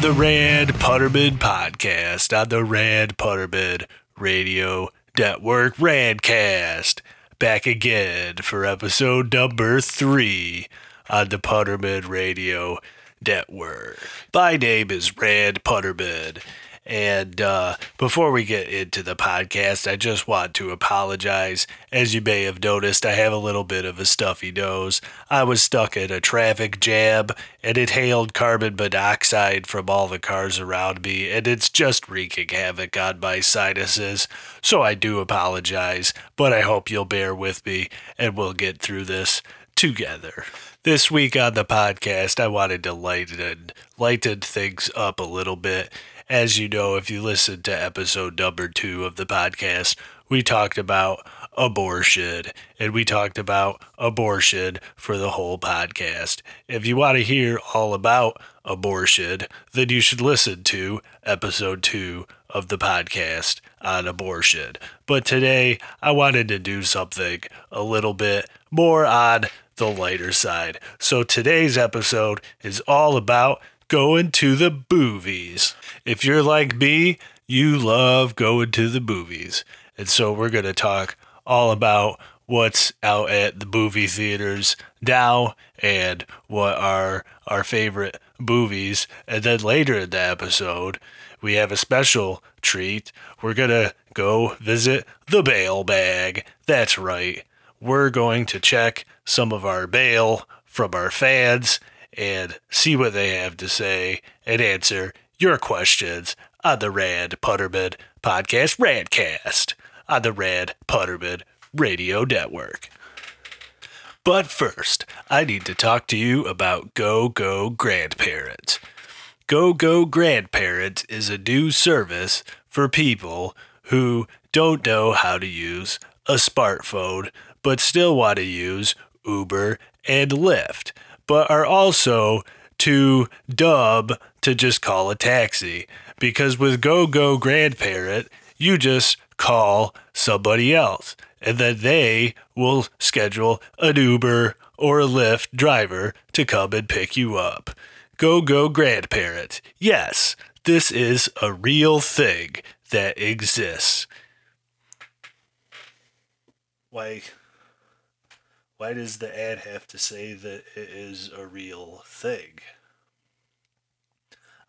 the Rad Putterman podcast on the Rad Putterman Radio Network Radcast. Back again for episode number three on the Putterman Radio Network. My name is Rad Putterman. And uh, before we get into the podcast, I just want to apologize. As you may have noticed, I have a little bit of a stuffy nose. I was stuck in a traffic jam and inhaled carbon monoxide from all the cars around me, and it's just wreaking havoc on my sinuses. So I do apologize, but I hope you'll bear with me and we'll get through this together. This week on the podcast, I wanted to lighten lighten things up a little bit as you know, if you listened to episode number two of the podcast, we talked about abortion and we talked about abortion for the whole podcast. If you want to hear all about abortion, then you should listen to episode two of the podcast on abortion. But today, I wanted to do something a little bit more on the lighter side. So today's episode is all about going to the boovies. If you're like me, you love going to the movies. And so we're going to talk all about what's out at the movie theaters now and what are our favorite movies. And then later in the episode, we have a special treat. We're going to go visit the bail bag. That's right. We're going to check some of our bail from our fans and see what they have to say and answer your questions on the Rad Putterman Podcast Radcast on the Rad Putterman Radio Network. But first, I need to talk to you about Go Go Grandparents. Go Go Grandparents is a new service for people who don't know how to use a smartphone but still want to use Uber and Lyft but are also too dub to just call a taxi. Because with Go Go Grandparent, you just call somebody else and then they will schedule an Uber or a Lyft driver to come and pick you up. Go Go Grandparent. Yes, this is a real thing that exists. Why? Why does the ad have to say that it is a real thing?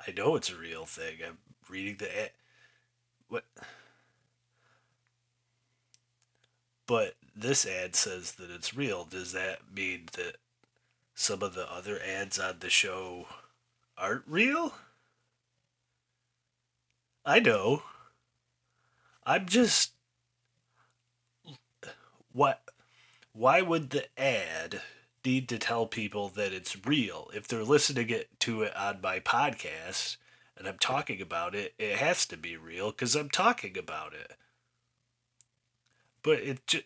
I know it's a real thing. I'm reading the ad. What? But this ad says that it's real. Does that mean that some of the other ads on the show aren't real? I know. I'm just. What? Why would the ad need to tell people that it's real if they're listening it to it on my podcast and I'm talking about it? It has to be real because I'm talking about it. But it just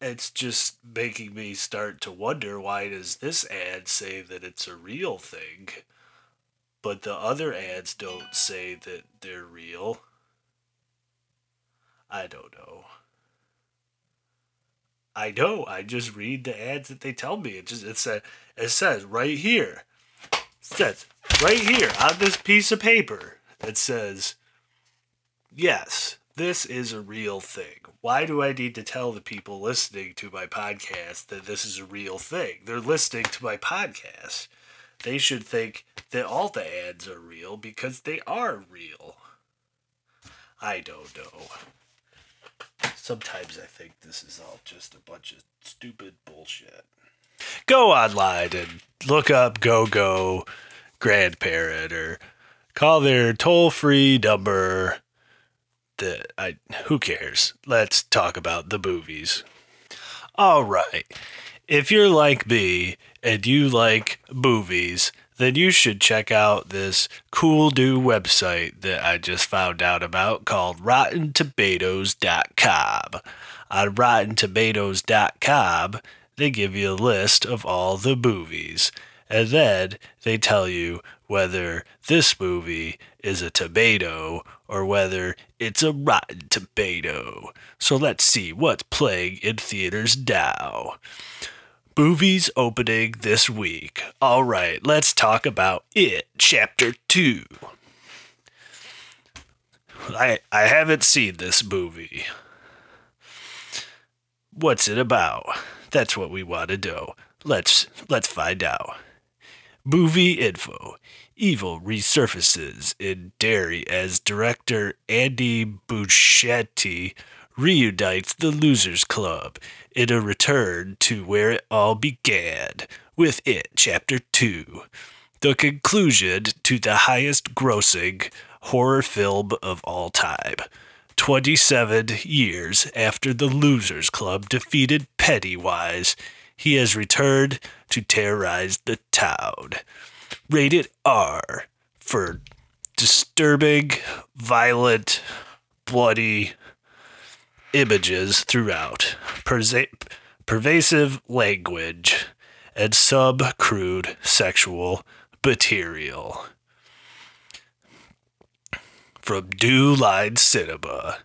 it's just making me start to wonder why does this ad say that it's a real thing but the other ads don't say that they're real i don't know I know. I just read the ads that they tell me. It just it says it says right here. It says right here on this piece of paper. It says, "Yes, this is a real thing." Why do I need to tell the people listening to my podcast that this is a real thing? They're listening to my podcast. They should think that all the ads are real because they are real. I don't know. Sometimes I think this is all just a bunch of stupid bullshit. Go online and look up Go Go Grandparent or call their toll free number. That I who cares? Let's talk about the movies. All right. If you're like me and you like movies, then you should check out this cool new website that I just found out about called RottenTomatoes.com. On RottenTomatoes.com, they give you a list of all the movies, and then they tell you whether this movie is a tomato or whether it's a rotten tomato. So let's see what's playing in theaters now. Movies opening this week. All right, let's talk about it, Chapter 2. I, I haven't seen this movie. What's it about? That's what we want to know. Let's let's find out. Movie info. Evil resurfaces in Derry as director Andy Muschietti reunites the Losers Club in a return to where it all began with It Chapter 2, the conclusion to the highest grossing horror film of all time. 27 years after the Losers Club defeated Pennywise, he has returned to terrorize the town. Rated R for disturbing, violent, bloody images throughout, persa- pervasive language, and sub crude sexual material from New Line Cinema.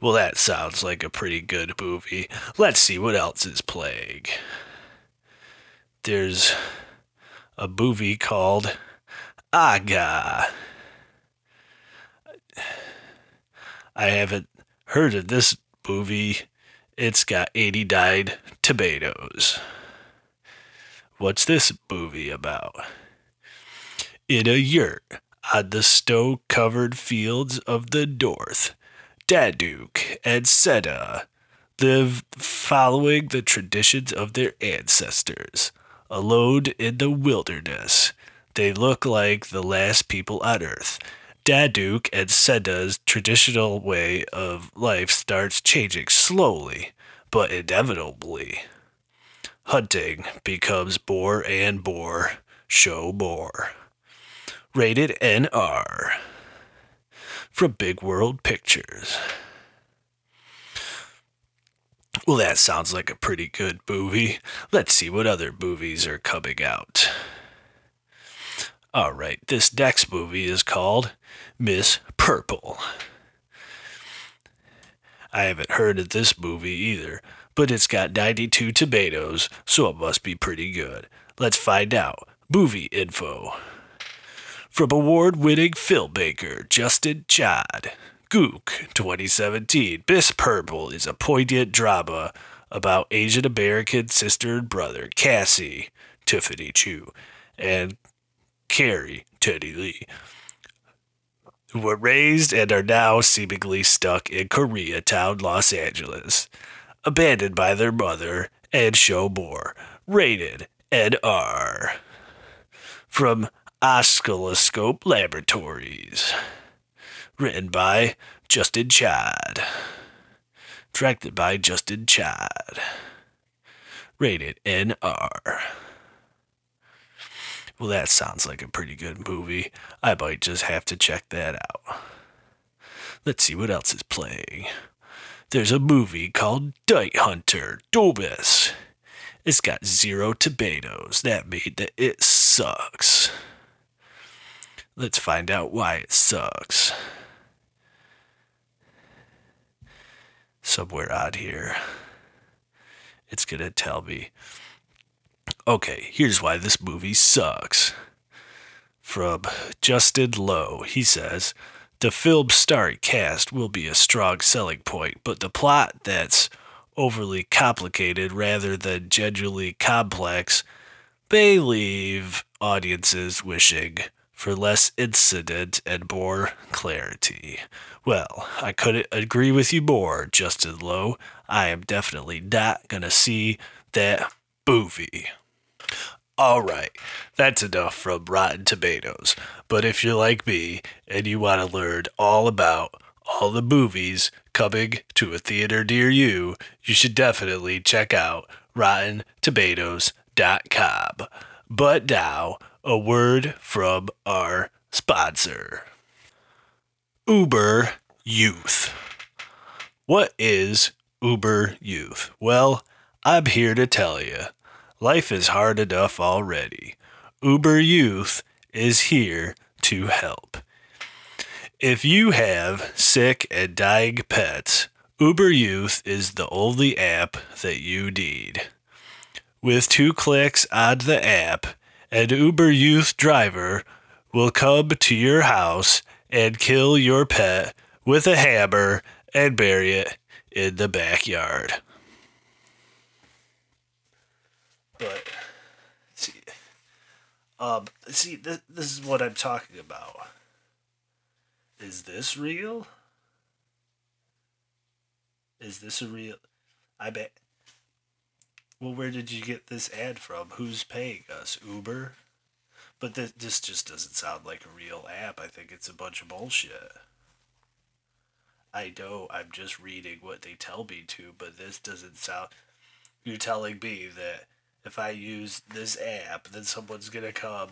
Well, that sounds like a pretty good movie. Let's see what else is playing. There's a movie called Aga. I haven't heard of this movie. It's got 89 tomatoes. What's this movie about? In a yurt on the snow covered fields of the north, Daduk and Seta live following the traditions of their ancestors. Alone in the wilderness, they look like the last people on earth. Daduk and Seda's traditional way of life starts changing slowly, but inevitably. Hunting becomes more and more show more rated NR from Big World Pictures. Well, that sounds like a pretty good movie. Let's see what other movies are coming out. All right, this next movie is called Miss Purple. I haven't heard of this movie either, but it's got 92 tomatoes, so it must be pretty good. Let's find out. Movie info from award winning filmmaker Justin Chad. Gook 2017. Miss Purple is a poignant drama about Asian American sister and brother Cassie, Tiffany Chu, and Carrie, Teddy Lee, who were raised and are now seemingly stuck in Koreatown, Los Angeles, abandoned by their mother and show more. Rated NR. From Oscilloscope Laboratories. Written by Justin Chad. Directed by Justin Chad. Rated NR. Well, that sounds like a pretty good movie. I might just have to check that out. Let's see what else is playing. There's a movie called Dice Hunter Dobus. It's got zero tomatoes. That means that it sucks. Let's find out why it sucks. Somewhere out here, it's going to tell me. Okay, here's why this movie sucks. From Justin Lowe, he says The film's starry cast will be a strong selling point, but the plot that's overly complicated rather than genuinely complex may leave audiences wishing for less incident and more clarity. Well, I couldn't agree with you more, Justin Lowe. I am definitely not gonna see that movie. All right, that's enough from Rotten Tomatoes. But if you're like me and you want to learn all about all the movies coming to a theater near you, you should definitely check out RottenTomatoes.com. But now, a word from our sponsor Uber Youth. What is Uber Youth? Well, I'm here to tell you life is hard enough already. Uber Youth is here to help. If you have sick and dying pets, Uber Youth is the only app that you need. With two clicks on the app, an Uber Youth driver will come to your house and kill your pet with a hammer and bury it in the backyard. But see, um, see, th- this is what I'm talking about. Is this real? Is this a real? I bet. Well, where did you get this ad from? Who's paying us? Uber? But th- this just doesn't sound like a real app. I think it's a bunch of bullshit. I know I'm just reading what they tell me to, but this doesn't sound. You're telling me that if I use this app, then someone's gonna come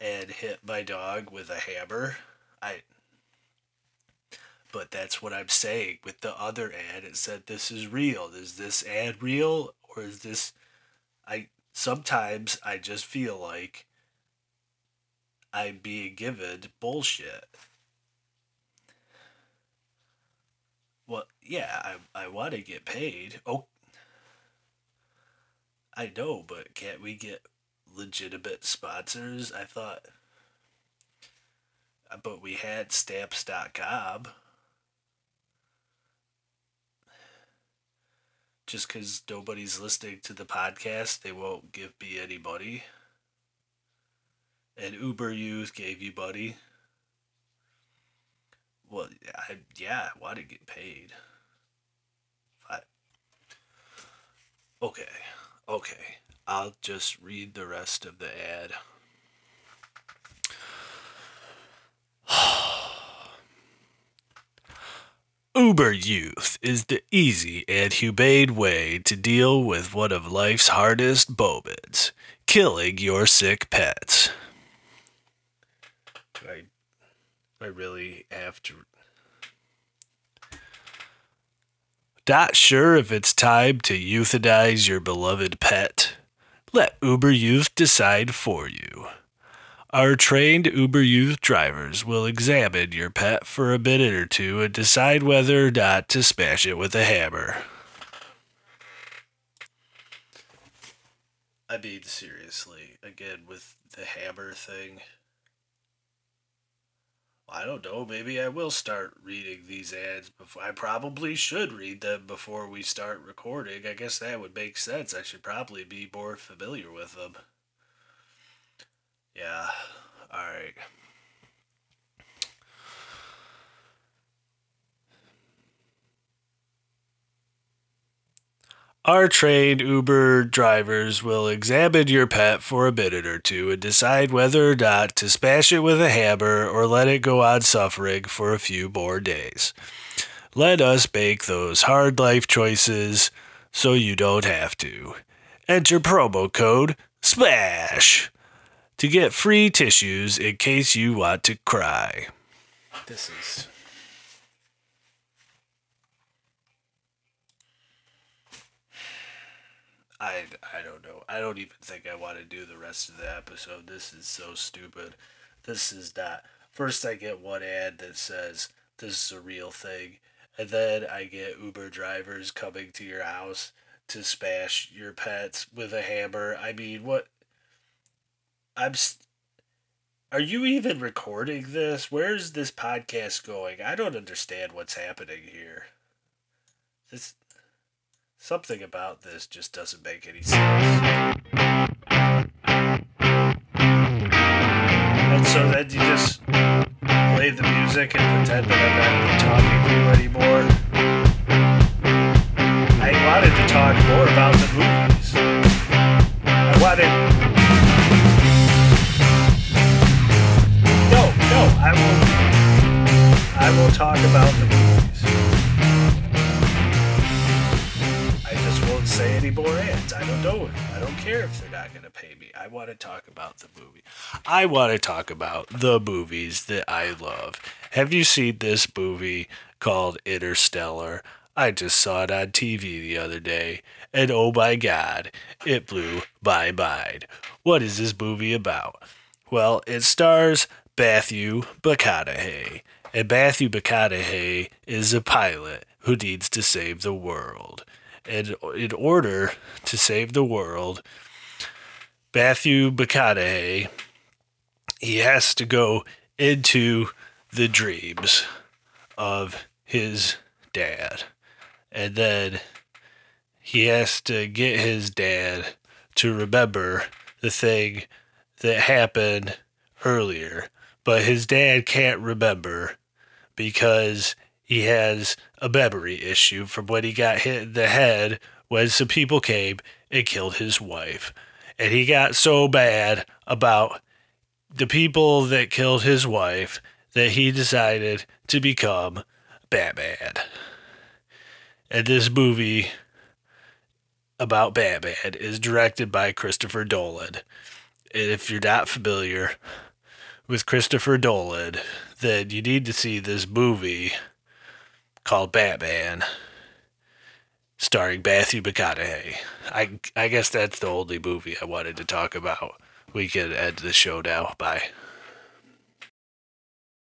and hit my dog with a hammer? I. But that's what I'm saying. With the other ad, it said this is real. Is this ad real? Or is this. I. Sometimes I just feel like I'm being given bullshit. Well, yeah, I, I want to get paid. Oh, I know, but can't we get legitimate sponsors? I thought. uh, But we had stamps.com. Just because nobody's listening to the podcast, they won't give me any money. And Uber Youth gave you money. Well, I, yeah, I want to get paid. I, okay, okay. I'll just read the rest of the ad. Uber Youth is the easy and humane way to deal with one of life's hardest moments killing your sick pets. I, I really have to. Not sure if it's time to euthanize your beloved pet? Let Uber Youth decide for you. Our trained Uber Youth drivers will examine your pet for a minute or two and decide whether or not to smash it with a hammer. I mean, seriously, again, with the hammer thing. I don't know. Maybe I will start reading these ads before. I probably should read them before we start recording. I guess that would make sense. I should probably be more familiar with them. Yeah. All right. Our trained Uber drivers will examine your pet for a minute or two and decide whether or not to smash it with a hammer or let it go on suffering for a few more days. Let us make those hard life choices so you don't have to. Enter promo code SPLASH to get free tissues in case you want to cry. This is. I, I don't know. I don't even think I want to do the rest of the episode. This is so stupid. This is not. First, I get one ad that says this is a real thing, and then I get Uber drivers coming to your house to smash your pets with a hammer. I mean, what? I'm. St- Are you even recording this? Where's this podcast going? I don't understand what's happening here. This something about this just doesn't make any sense. And so then you just play the music and pretend that I'm not I want to talk about the movie. I want to talk about the movies that I love. Have you seen this movie called Interstellar? I just saw it on TV the other day, and oh my god, it blew my mind. What is this movie about? Well, it stars Matthew McConaughey, and Matthew McConaughey is a pilot who needs to save the world. And in order to save the world, Matthew McConaughey, he has to go into the dreams of his dad. And then he has to get his dad to remember the thing that happened earlier. But his dad can't remember because he has a memory issue from when he got hit in the head when some people came and killed his wife. And he got so bad about the people that killed his wife that he decided to become Batman. And this movie about Batman is directed by Christopher Nolan. And if you're not familiar with Christopher Nolan, then you need to see this movie called Batman, starring Matthew McConaughey. I I guess that's the only movie I wanted to talk about. We can end the show now. Bye.